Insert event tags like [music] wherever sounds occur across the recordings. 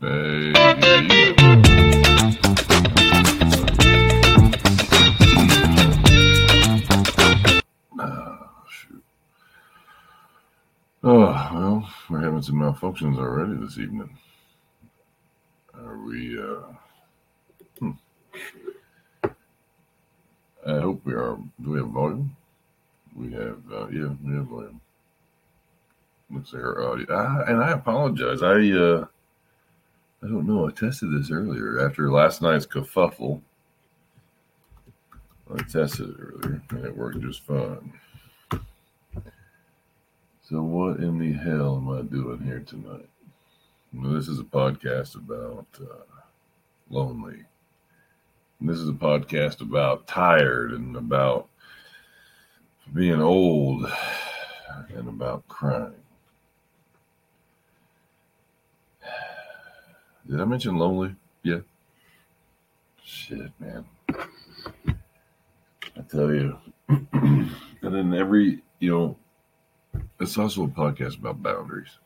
Yeah. Ah, shoot. Oh, well, we're having some malfunctions already this evening. Are we, uh, hmm. I hope we are. Do we have volume? We have, uh, yeah, we have volume. Looks like our audio. Ah, and I apologize. I, uh, I don't know. I tested this earlier after last night's kerfuffle. I tested it earlier and it worked just fine. So, what in the hell am I doing here tonight? Well, this is a podcast about uh, lonely. And this is a podcast about tired and about being old and about crying. Did I mention lonely? Yeah. Shit, man. I tell you. [clears throat] and then every, you know, it's also a podcast about boundaries.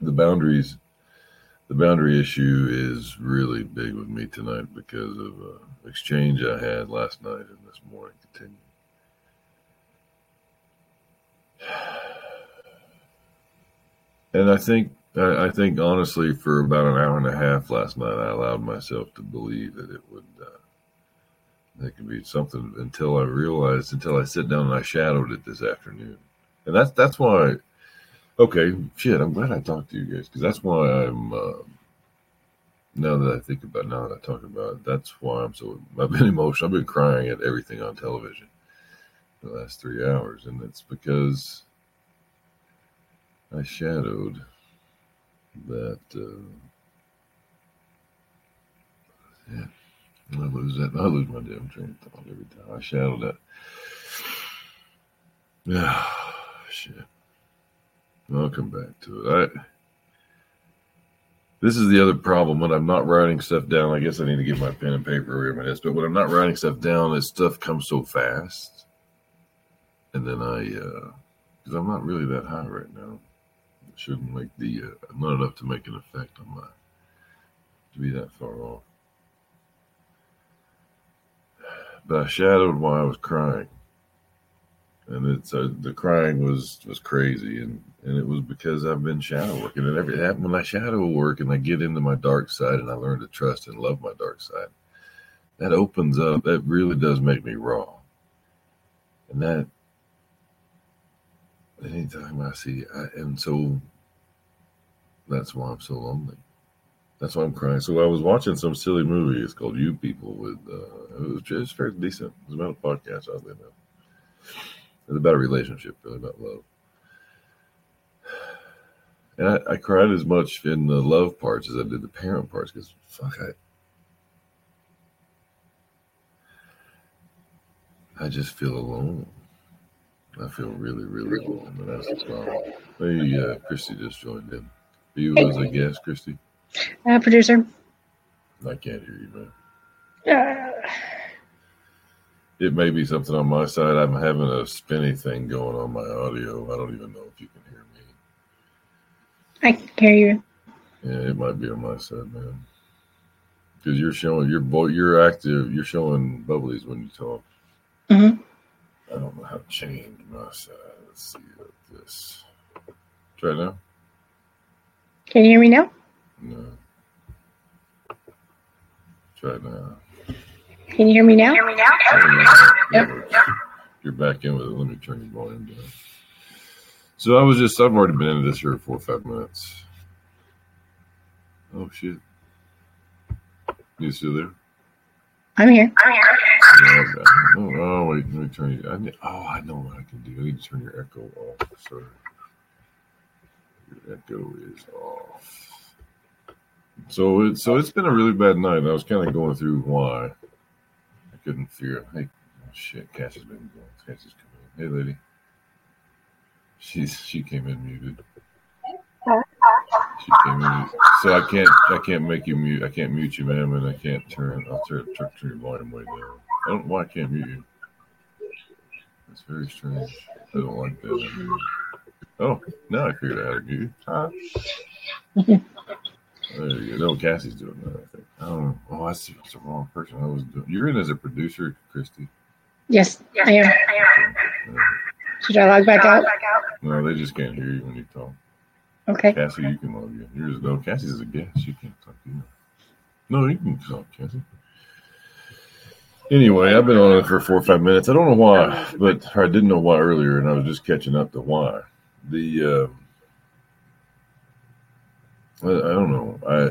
The boundaries, the boundary issue is really big with me tonight because of uh, exchange I had last night and this morning continued. [sighs] And I think, I I think honestly, for about an hour and a half last night, I allowed myself to believe that it would, uh, that could be something until I realized, until I sit down and I shadowed it this afternoon. And that's, that's why, okay, shit, I'm glad I talked to you guys because that's why I'm, uh, now that I think about now that I talk about it, that's why I'm so, I've been [laughs] emotional. I've been crying at everything on television the last three hours. And it's because I shadowed that, uh, yeah, I lose that. I lose my damn train of thought every time. I shadowed that. Yeah, shit. I'll come back to it. I, this is the other problem when I'm not writing stuff down. I guess I need to get my pen and paper over my desk. But when I'm not writing stuff down, this stuff comes so fast, and then I, uh, because I'm not really that high right now, shouldn't make the uh, not enough to make an effect on my to be that far off. But I shadowed while I was crying, and it's uh, the crying was was crazy, and and it was because I've been shadow working, and every that when I shadow work and I get into my dark side and I learn to trust and love my dark side, that opens up. That really does make me raw, and that anytime I see, I, and so that's why I'm so lonely. That's why I'm crying. So I was watching some silly movie. It's called You People with uh, it was just very decent. It was about a podcast, oddly enough. It's about a relationship, really about love. And I, I cried as much in the love parts as I did the parent parts because fuck, I I just feel alone. I feel really, really alone, and that's the problem. Hey, uh, Christy just joined in. Are you as a guest, Christy? Uh, producer. I can't hear you, man. Uh, It may be something on my side. I'm having a spinny thing going on my audio. I don't even know if you can hear me. I can hear you. Yeah, it might be on my side, man. Because you're showing your boy, you're active. You're showing bubblies when you talk. hmm I don't know how to change my side. Let's see this. Try it now. Can you hear me now? No. Try it now. Can you hear me now? Oh, yeah, Yep. that works. You're back in with it. Let me turn your volume down. So I was just, I've already been into this here for four or five minutes. Oh, shit. You still there? I'm here. I'm here. Yeah, okay. Oh, oh, wait, let me turn you. I need, oh, I know what I can do. I need to turn your echo off. Sorry. Echo is off. So it's so it's been a really bad night. I was kind of going through why I couldn't figure. Hey, oh shit, Cass has been going. Is coming in. Hey, lady. She's she came in muted. She came in. So I can't I can't make you mute. I can't mute you, ma'am, and I can't turn. I'll turn turn, your volume way down. I don't know why I can't mute you. That's very strange. I don't like that. Oh, now I figured out how to mute you. Hi. [laughs] There you go. No, Cassie's doing that. I think. I don't know. Oh, I see. It's the wrong person. I was doing. You're in as a producer, Christy. Yes, I am. Should I log back out? No, they just can't hear you when you talk. Okay. Cassie, you can log in. Yours no. Cassie's a guest. You can't talk to you. No, you can talk, Cassie. Anyway, I've been on it for four or five minutes. I don't know why, but I didn't know why earlier, and I was just catching up to why. The uh, I, I don't know. I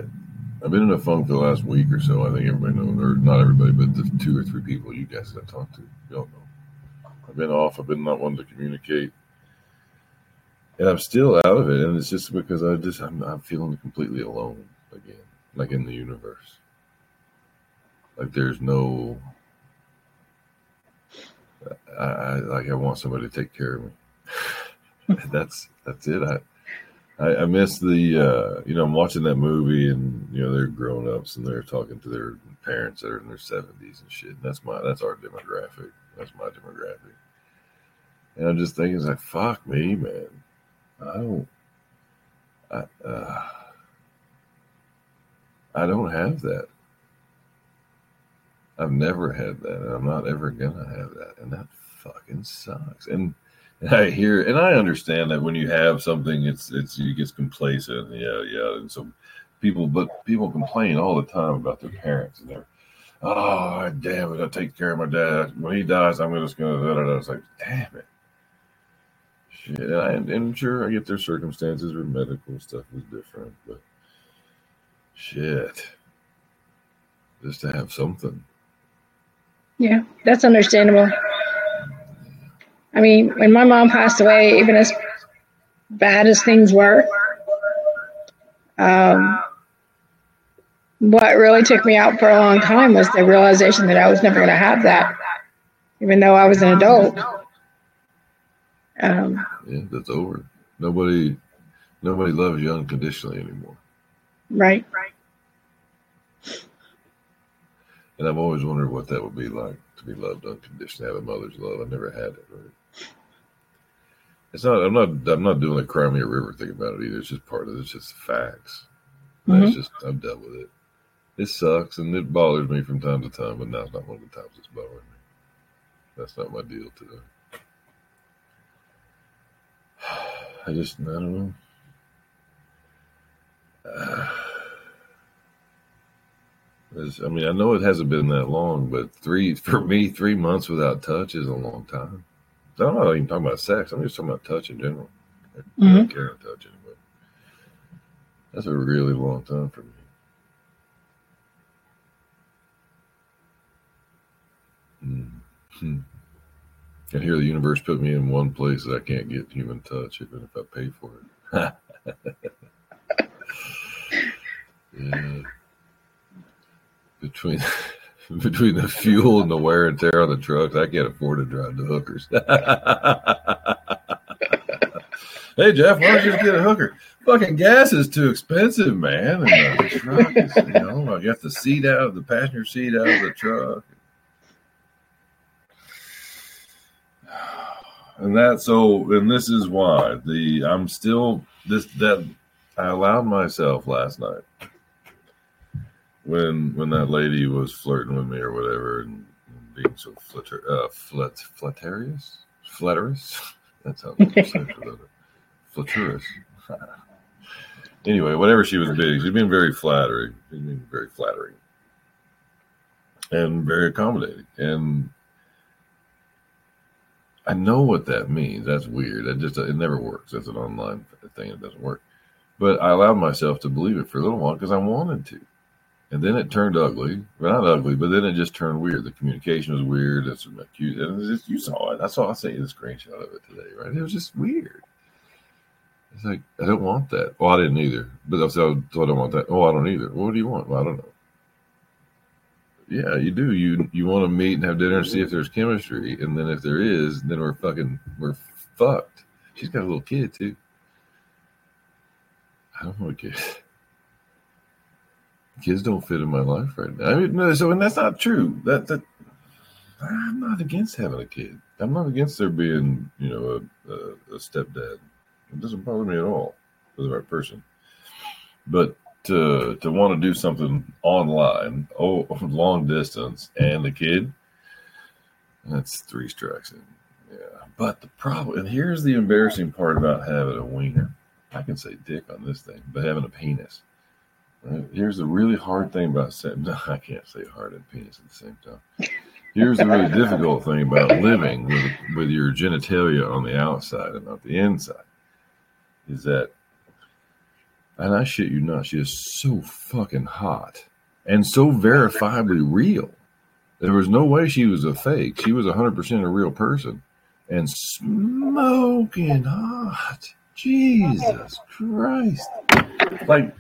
I've been in a funk for the last week or so. I think everybody knows, or not everybody, but the two or three people you guys have talked to, y'all know. I've been off. I've been not wanting to communicate, and I'm still out of it. And it's just because I just I'm, I'm feeling completely alone again, like in the universe. Like there's no I, I like I want somebody to take care of me. That's that's it. I I, I miss the uh, you know I'm watching that movie and you know they're grown ups and they're talking to their parents that are in their seventies and shit. And that's my that's our demographic. That's my demographic. And I'm just thinking, like fuck me, man. I don't. I uh, I don't have that. I've never had that, I'm not ever gonna have that, and that fucking sucks. And [laughs] I hear, and I understand that when you have something, it's it's you get complacent, yeah, yeah, and so people, but people complain all the time about their parents, and they're, oh damn it, I take care of my dad. When he dies, I'm just gonna. Da, da, da. It's like, damn it. Shit, I, and sure, I get their circumstances or medical stuff is different, but shit, just to have something. Yeah, that's understandable. I mean, when my mom passed away, even as bad as things were, um, what really took me out for a long time was the realization that I was never going to have that, even though I was an adult. Um, yeah, that's over. Nobody, nobody loves you unconditionally anymore. Right. Right. And I've always wondered what that would be like to be loved unconditionally, have a mother's love. I never had it. Right? It's not. I'm not. I'm not doing the Cry Me a River thing about it either. It's just part of it. It's just facts. Mm-hmm. It's just I've dealt with it. It sucks and it bothers me from time to time, but now's not one of the times it's bothering me. That's not my deal today. [sighs] I just I don't know. [sighs] Uh, I mean, I know it hasn't been that long, but three for me, three months without touch is a long time. I'm not even talking about sex. I'm just talking about touch in general. Mm-hmm. I don't care about touch anybody. That's a really long time for me. Mm-hmm. I hear the universe put me in one place that I can't get human touch, even if I pay for it. [laughs] yeah between [laughs] between the fuel and the wear and tear on the trucks, I can't afford to drive the hookers. [laughs] hey Jeff, why don't you just get a hooker? Fucking gas is too expensive, man. And the truck is, you know, I got the seat out of the passenger seat out of the truck. [sighs] And that so and this is why the I'm still this that I allowed myself last night when when that lady was flirting with me or whatever and, being so flatter, uh, flat, flatterious, flatterous. [laughs] That's how it. Flatterous. anyway, whatever she was being, she's being very flattering, being very flattering, and very accommodating. And I know what that means. That's weird. That just it never works. That's an online thing. It doesn't work. But I allowed myself to believe it for a little while because I wanted to. And then it turned ugly. Well, not ugly, but then it just turned weird. The communication was weird. That's cute. And just, you saw it. I saw. I sent you the screenshot of it today, right? It was just weird. It's like I don't want that. Well, I didn't either. But I said, I don't want that. Oh, I don't either. Well, what do you want? Well, I don't know. Yeah, you do. You you want to meet and have dinner and see if there's chemistry, and then if there is, then we're fucking we're fucked. She's got a little kid too. I don't want a kid kids don't fit in my life right now. I mean, no, so and that's not true. That that I'm not against having a kid. I'm not against there being, you know, a, a, a stepdad. It doesn't bother me at all for the right person. But to to want to do something online, oh, [laughs] long distance, and the kid, that's three strikes. In. Yeah, but the problem, and here's the embarrassing part about having a wiener. I can say dick on this thing, but having a penis. Here's the really hard thing about saying, [laughs] no, I can't say hard and penis at the same time. Here's the really difficult thing about living with, with your genitalia on the outside and not the inside is that, and I shit you not, she is so fucking hot and so verifiably real. There was no way she was a fake. She was 100% a real person and smoking hot. Jesus Christ. Like,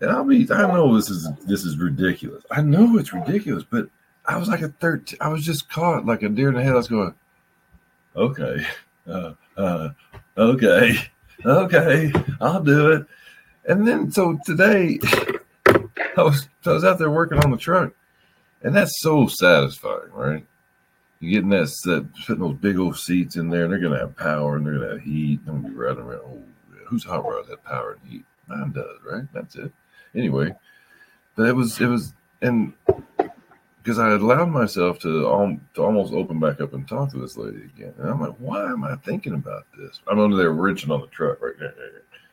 and I'll be, I know this is, this is ridiculous. I know it's ridiculous, but I was like a 13, I was just caught like a deer in the head. I was going, okay, uh, uh, okay, okay, I'll do it. And then, so today, [laughs] I was, I was out there working on the truck, and that's so satisfying, right? You're getting that, that putting those big old seats in there, and they're gonna have power, and they're gonna have heat. I'm gonna be riding around. Oh, who's hot rod that power and heat? Mine does, right? That's it. Anyway, but it was, it was, and because I allowed myself to, to almost open back up and talk to this lady again. And I'm like, why am I thinking about this? I'm under there wrenching on the truck right there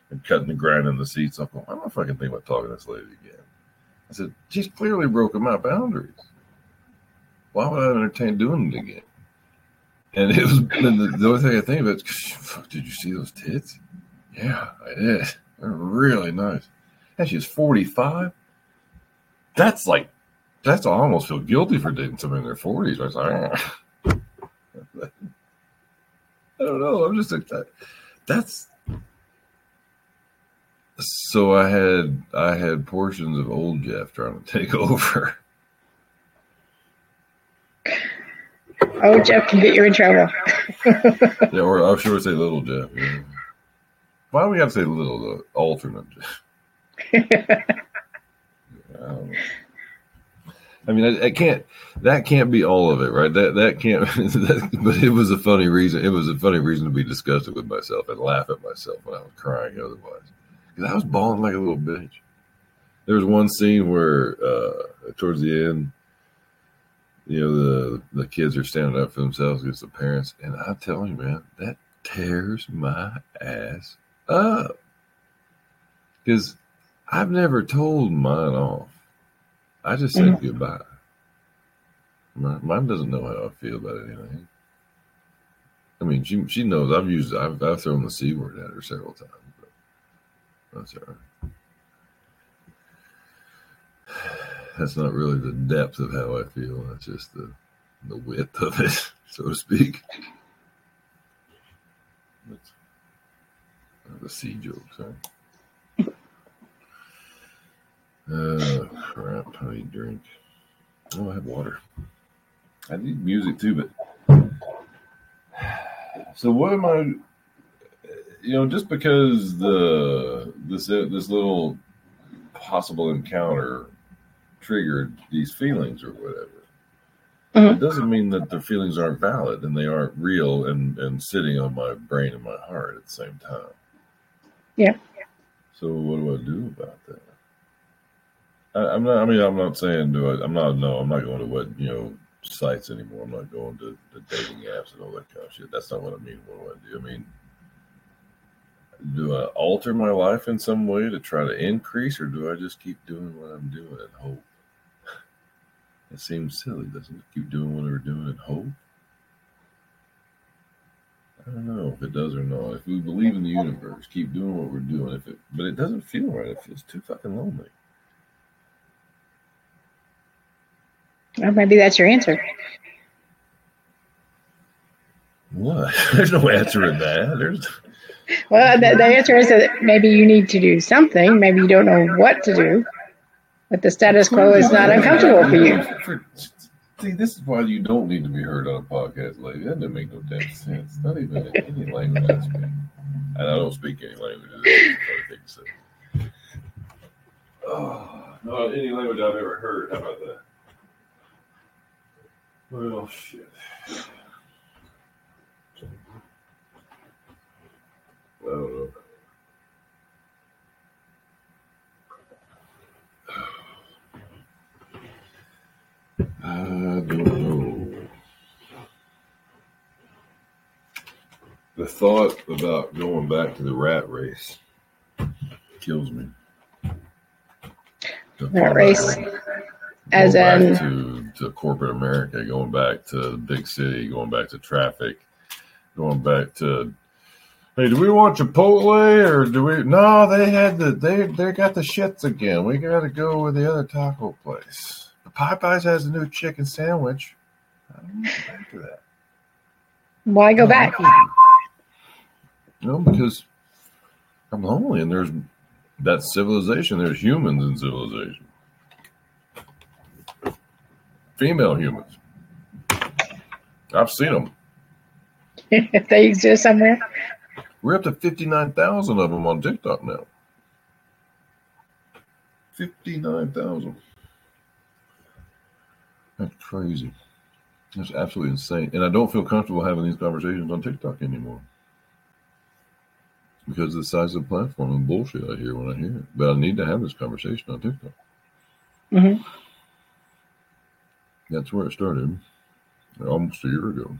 and cutting the grind in the seats. I'm going, why am I fucking thinking about talking to this lady again? I said, she's clearly broken my boundaries. Why would I entertain doing it again? And it was the, the only thing I think about fuck, did you see those tits? Yeah, I did. They're really nice. And she's 45. That's like that's I almost feel guilty for dating somebody in their forties. I was like, ah. I don't know. I'm just like that. That's so I had I had portions of old Jeff trying to take [laughs] over. Oh, Jeff can get you in trouble. yeah, or I should say little Jeff. Yeah. Why do we have to say little? The alternate Jeff. Yeah, [laughs] I. I mean, I, I, can't. That can't be all of it, right? That that can't. [laughs] That, but it was a funny reason. It was a funny reason to be disgusted with myself and laugh at myself when I was crying. Otherwise, because I was bawling like a little bitch. There was one scene where, uh, towards the end, you know, the the kids are standing up for themselves against the parents, and I'm telling you, man, that tears my ass up. Because I've never told mine off. I just said mm-hmm. goodbye. Mom doesn't know how I feel about anything. I mean, she she knows I've used I've, I've thrown the c word at her several times, but that's all right. That's not really the depth of how I feel. That's just the the width of it, [laughs] so to speak. That's the C joke, sorry. Oh crap! I need drink. Oh, I have water. I need music too, but [sighs] so what am I? You know, just because the this this little possible encounter triggered these feelings or whatever, mm-hmm. it doesn't mean that the feelings aren't valid and they aren't real and and sitting on my brain and my heart at the same time. Yeah. So what do I do about that? I, am not. I mean, I'm not saying do I. I'm not. No, I'm not going to what you know sites anymore. I'm not going to the dating apps and all that kind of shit. That's not what I mean. What do I do? I mean, do I alter my life in some way to try to increase, or do I just keep doing what I'm doing and hope? [laughs] It seems silly, doesn't it? Keep doing what we're doing and hope. I don't know if it does or not. If we believe in the universe, keep doing what we're doing. If it, but it doesn't feel right. It feels too fucking lonely. Well, maybe that's your answer. What? [laughs] There's no answer in that. There's. Well, the, the answer is that maybe you need to do something. Maybe you don't know what to do, but the status quo is not uncomfortable for you. [laughs] See, this is why you don't need to be heard on a podcast, lady. That doesn't make no damn sense. Not even in any language I speak. And I don't speak any languages. Oh, [sighs] not any language I've ever heard. How about that? Well, shit. Well, I don't know. The thought about going back to the rat race kills me. The rat race as going in, to, to corporate America, going back to the big city, going back to traffic, going back to hey, do we want Chipotle or do we? No, they had the they they got the shits again. We got to go with the other taco place. The Popeyes has a new chicken sandwich. I don't want go back to that. why go No, back? No, because I'm lonely, and there's that civilization. There's humans in civilization. Female humans. I've seen them. if [laughs] they exist somewhere. We're up to fifty-nine thousand of them on TikTok now. Fifty-nine thousand. That's crazy. That's absolutely insane. And I don't feel comfortable having these conversations on TikTok anymore. Because of the size of the platform and bullshit I hear when I hear it. But I need to have this conversation on TikTok. hmm That's where it started. Almost a year ago.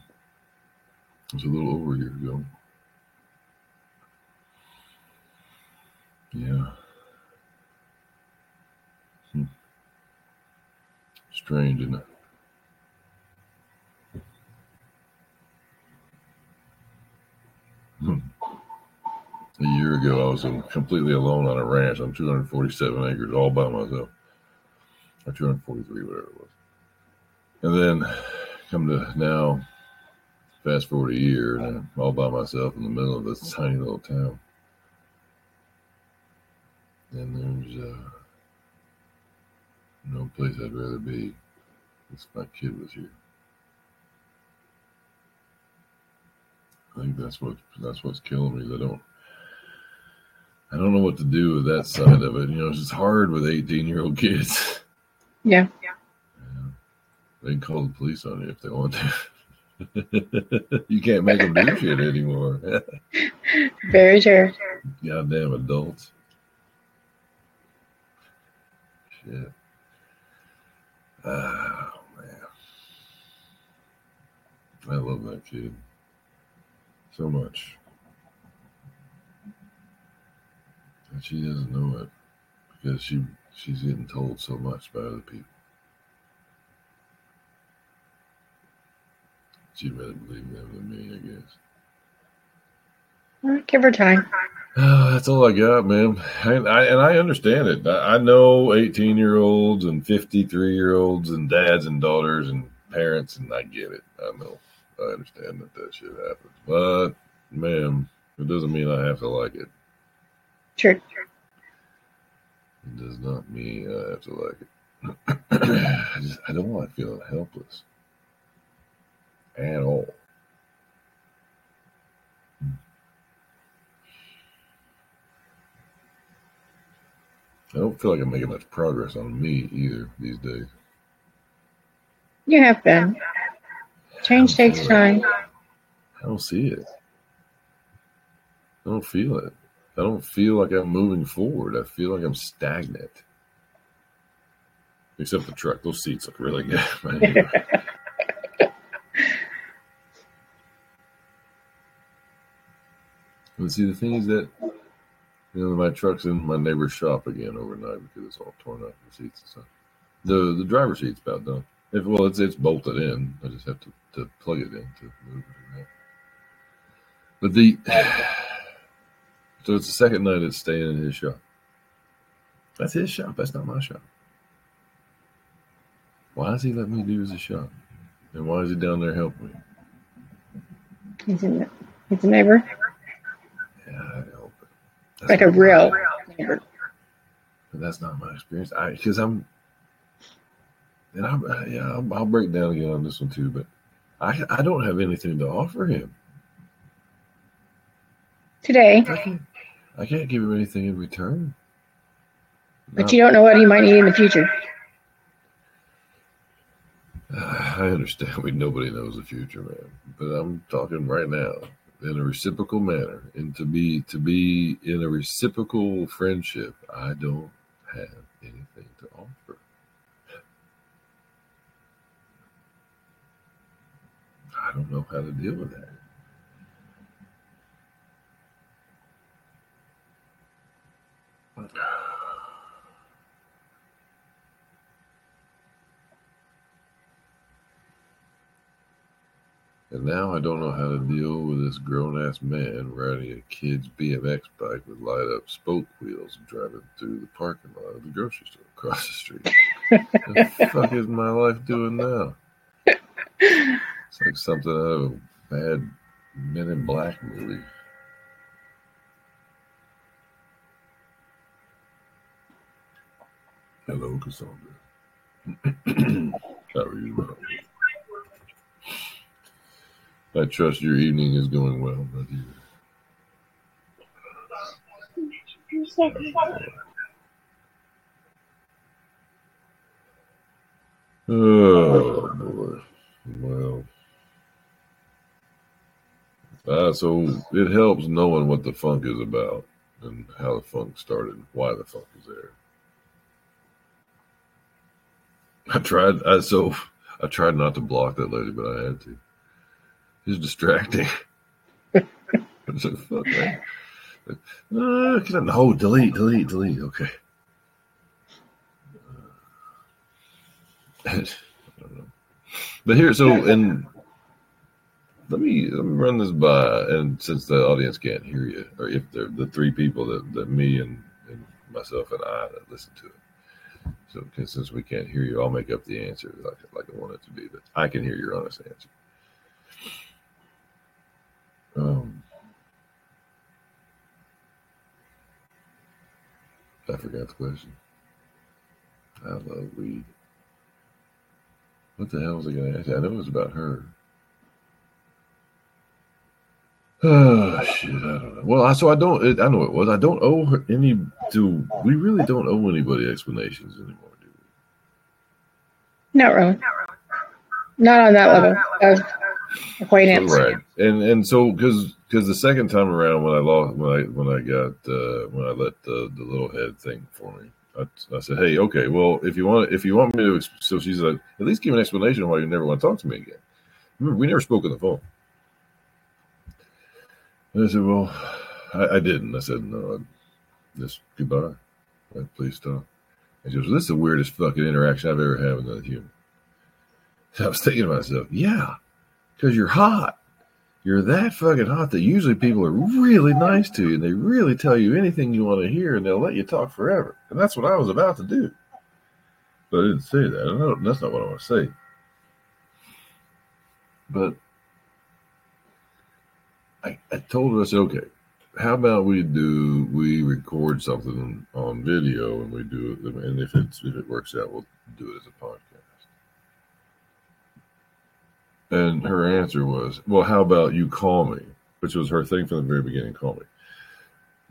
It was a little over a year ago. Yeah. Hmm. Strange, isn't it? Hmm. A year ago, I was completely alone on a ranch on 247 acres, all by myself, or 243, whatever it was. And then come to now, fast forward a year, and I'm all by myself in the middle of this tiny little town. And there's uh, no place I'd rather be if my kid was here. I think that's what that's what's killing me. I don't I don't know what to do with that side of it. You know, it's just hard with eighteen year old kids. Yeah. They can call the police on you if they want to. [laughs] you can't make them do shit anymore. [laughs] Very true. Goddamn adults. Shit. Oh man. I love that kid so much. And she doesn't know it because she she's getting told so much by other people. She'd rather believe them than me, I guess. Well, give her time. Oh, [sighs] that's all I got, man. I, I, and I understand it. I, I know 18 year olds and 53 year olds and dads and daughters and parents, and I get it. I know. I understand that that shit happens. But, man, it doesn't mean I have to like it. True. It does not mean I have to like it. [clears throat] I, just, I don't like feeling helpless at all. I don't feel like I'm making much progress on me either these days. You have been. Change takes it. time. I don't see it. I don't feel it. I don't feel like I'm moving forward. I feel like I'm stagnant. Except the truck. Those seats look really good. [laughs] man. But see, the thing is that you know my truck's in my neighbor's shop again overnight because it's all torn up the seats and stuff. The the driver's seat's about done. If, well, it's it's bolted in. I just have to, to plug it in to move it. around. But the [sighs] so it's the second night it's staying in his shop. That's his shop. That's not my shop. Why does he let me do his shop? And why is he down there helping me? He's a, he's a neighbor. Yeah, I help it. That's Like a real neighbor. But that's not my experience. I because I'm, and I'm uh, yeah, I'll, I'll break down again on this one too. But I I don't have anything to offer him. Today, I can't I can't give him anything in return. but Not- you don't know what he might need in the future. [sighs] I understand. [laughs] We nobody knows the future, man. But I'm talking right now in a reciprocal manner and to be to be in a reciprocal friendship i don't have anything to offer i don't know how to deal with that. And now I don't know how to deal with this grown ass man riding a kid's BMX bike with light up spoke wheels and driving through the parking lot of the grocery store across the street. what the [laughs] fuck is my life doing now? It's like something out of a bad Men in Black movie. Hello, Cassandra. [clears throat] How are you? I trust your evening is going well, dear. Oh boy. Well. Uh, so it helps knowing what the funk is about and how the funk started and why the funk is there. I tried I so I tried not to block that lady, but I had to. It's distracting. [laughs] I said, fuck man. Uh, no, delete, delete, delete. Okay. [laughs] but here, so and let me let me run this by, and since the audience can't hear you, or if they're the three people that, that me and, and myself and I that listen to it, so since we can't hear you, I'll make up the answer like like I want it to be, but I can hear your honest answer. Um, I forgot the question. I love weed. What the hell was I going to ask? I know it was about her. Oh shit! I don't know. Well, I, so I don't. I know it was. I don't owe her any. Do we really don't owe anybody explanations anymore? Do we? Not really. Not on that level acquaintance. Right, and and so because because the second time around when I lost when I when I got uh, when I let the the little head thing for me, I, I said, hey, okay, well if you want if you want me to, so she's like, at least give an explanation why you never want to talk to me again. Remember, we never spoke on the phone. And I said, well, I, I didn't. I said, no, just goodbye. Like, please stop. And she goes, well, this is the weirdest fucking interaction I've ever had with another human. [laughs] I was thinking to myself, yeah, because you're hot. You're that fucking hot that usually people are really nice to you and they really tell you anything you want to hear and they'll let you talk forever. And that's what I was about to do. But I didn't say that. that's not what I want to say. But I, I told her, I said, okay, how about we do, we record something on video and we do it. And if it's, if it works out, we'll do it as a podcast. And her answer was, well, how about you call me? Which was her thing from the very beginning, call me.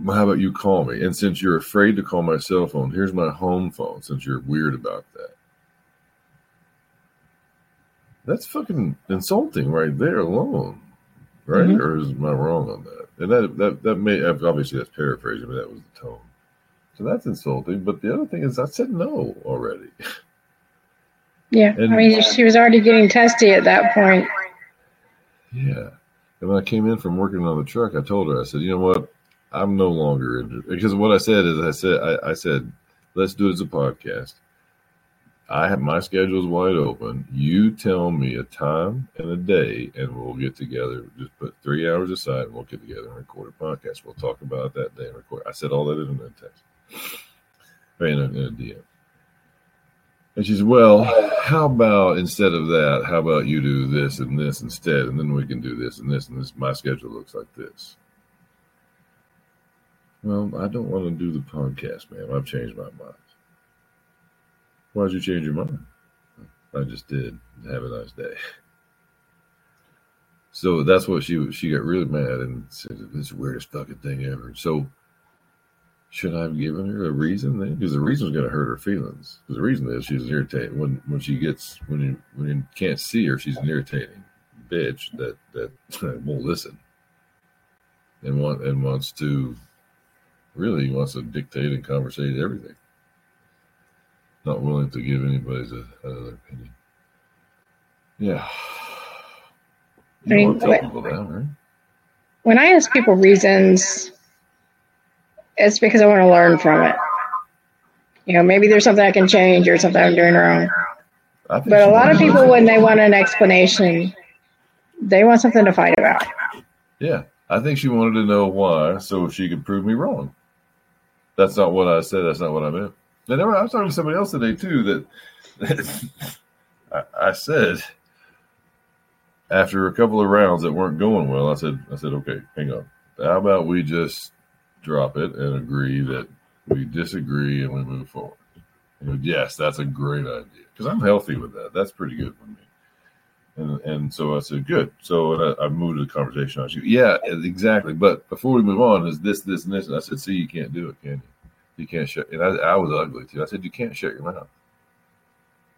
Well, how about you call me? And since you're afraid to call my cell phone, here's my home phone since you're weird about that. That's fucking insulting right there alone right? Mm-hmm. Or is am I wrong on that? And that that that may obviously that's paraphrasing, but that was the tone. So that's insulting. But the other thing is, I said no already. [laughs] Yeah, and, I mean, she was already getting testy at that point. Yeah, and when I came in from working on the truck, I told her, I said, you know what, I'm no longer interested because what I said is, I said, I, I said, let's do it as a podcast. I have my schedule is wide open. You tell me a time and a day, and we'll get together. Just put three hours aside, and we'll get together and record a podcast. We'll talk about that day and record. I said all that in a text, in a, in a DM. And she said, "Well, how about instead of that? How about you do this and this instead, and then we can do this and this and this. My schedule looks like this." Well, I don't want to do the podcast, ma'am. I've changed my mind. Why'd you change your mind? I just did. Have a nice day. So that's what she she got really mad and said this weirdest fucking thing ever. So should I have given her a reason then? Because the reason was going to hurt her feelings. Because the reason is she's irritated when when she gets when you when you can't see her, she's an irritating bitch that that [laughs] won't listen and want and wants to really wants to dictate and conversate everything not willing to give anybody's a, another opinion. Yeah. You I mean, when, that, right? when I ask people reasons, it's because I want to learn from it. You know, maybe there's something I can change or something I'm doing wrong. But a lot of people, when they want an explanation, They want something to fight about. Yeah, I think she wanted to know why, so she could prove me wrong. That's not what I said. That's not what I meant. And I was talking to somebody else today too that [laughs] I, I said after a couple of rounds that weren't going well, I said, I said, okay, hang on. How about we just drop it and agree that we disagree and we move forward? Yes, that's a great idea because I'm healthy with that. That's pretty good for me. And, and so I said, good. So I, I, moved the conversation on. She, yeah, exactly. But before we move on, is this, this, and this? And I said, see, you can't do it, can you? You can't shut. And I, I was ugly too. I said, you can't shut your mouth.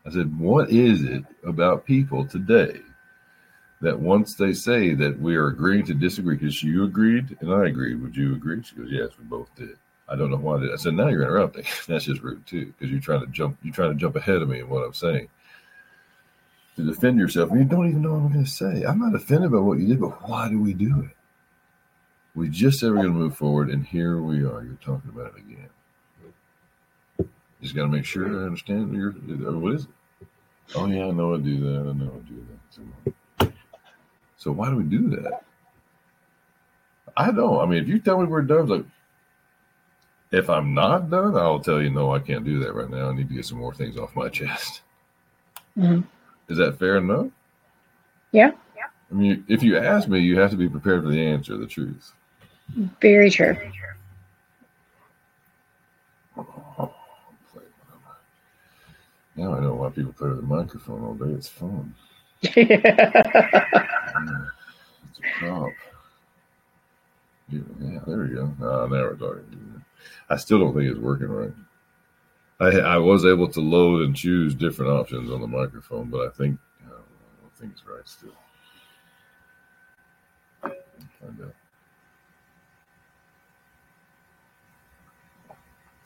I said, what is it about people today that once they say that we are agreeing to disagree, because you agreed and I agreed, would you agree? She goes, yes, we both did. I don't know why. Did. I said, now you're interrupting. [laughs] That's just rude too, because you're trying to jump. You're trying to jump ahead of me in what I'm saying to defend yourself. You don't even know what I'm going to say. I'm not offended by what you did, but why do we do it? We just we're going to move forward, and here we are. You're talking about it again. Just got to make sure I understand your. What is it? Oh yeah, I know I do that. I know I do that. So why do we do that? I don't. I mean, if you tell me we're done, like if I'm not done, I'll tell you no, I can't do that right now. I need to get some more things off my [laughs] chest. Mm-hmm. Is that fair enough? Yeah. I mean, if you ask me, you have to be prepared for the answer, the truth. Very true. Now I know why people play with a microphone all day. It's fun. Prop. Yeah, there we go. Uh, now we're talking. I still don't think it's working right. I I was able to load and choose different options on the microphone, but I think I don't think it's right still. Find out.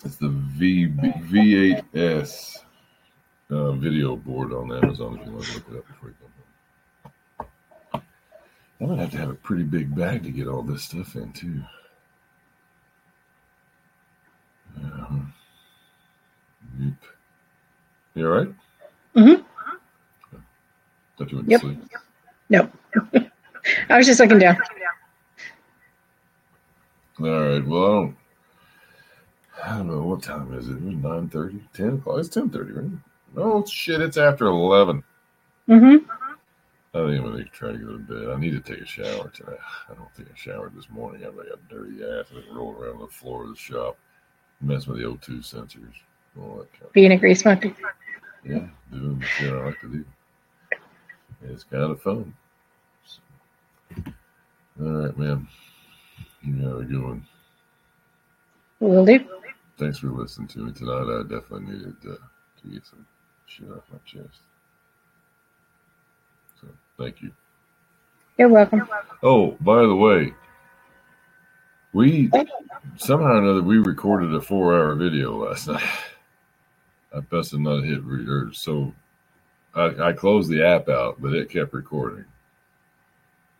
It's the V V8S uh, video board on Amazon if you want to look it up before you come home. I'm gonna have to have a pretty big bag to get all this stuff in too. Yeah. Yep. You all right? Mm-hmm. Thought you went yep. to sleep. No. [laughs] I was just looking down. All right. Well, I don't. I don't know what time is it. Nine thirty, ten o'clock. It's ten thirty, right? Oh shit! It's after 11 Mm-hmm. I think I'm gonna try to go to bed. I need to take a shower tonight. I don't think I showered this morning. I've got a dirty ass. I rolled around the floor of the shop, mess with the O2 sensors, all that kind of Being a grease monkey. Yeah, doing the shit I like to do. It's kind of fun. So, all right, man. You know how we going. Will do. Thanks for listening to me tonight. I definitely needed uh, to get some shit off my chest. So thank you. You're welcome. Oh, by the way, we somehow or another we recorded a four-hour video last [laughs] night. I busted not hit re- so I, I closed the app out, but it kept recording.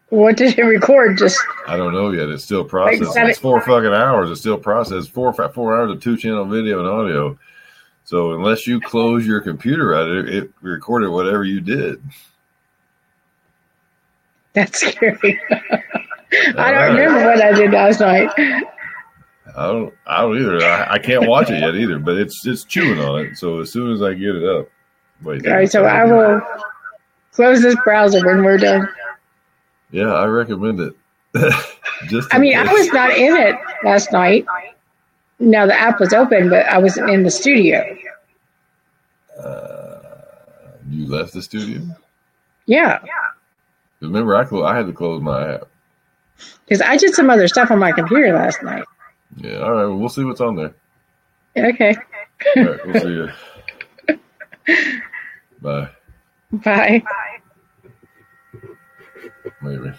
What did it record? Just I don't know yet. It's still processing. It's four fucking hours. It's still processed. Four four hours of two channel video and audio. So unless you close your computer out, it, it recorded whatever you did. That's scary. [laughs] I don't remember what I did last night. I don't. I don't either. I, I, can't watch it yet either. But it's it's chewing on it. So as soon as I get it up, wait. All right. So I will close this browser when we're done. Yeah, I recommend it. [laughs] Just. I mean, case. I was not in it last night. No, the app was open, but I was in the studio. Uh, you left the studio? Yeah. Remember, I clo- I had to close my app because I did some other stuff on my computer last night. Yeah. All right. Well, we'll see what's on there. Okay. All right. We'll see you. [laughs] Bye. Bye. Maybe.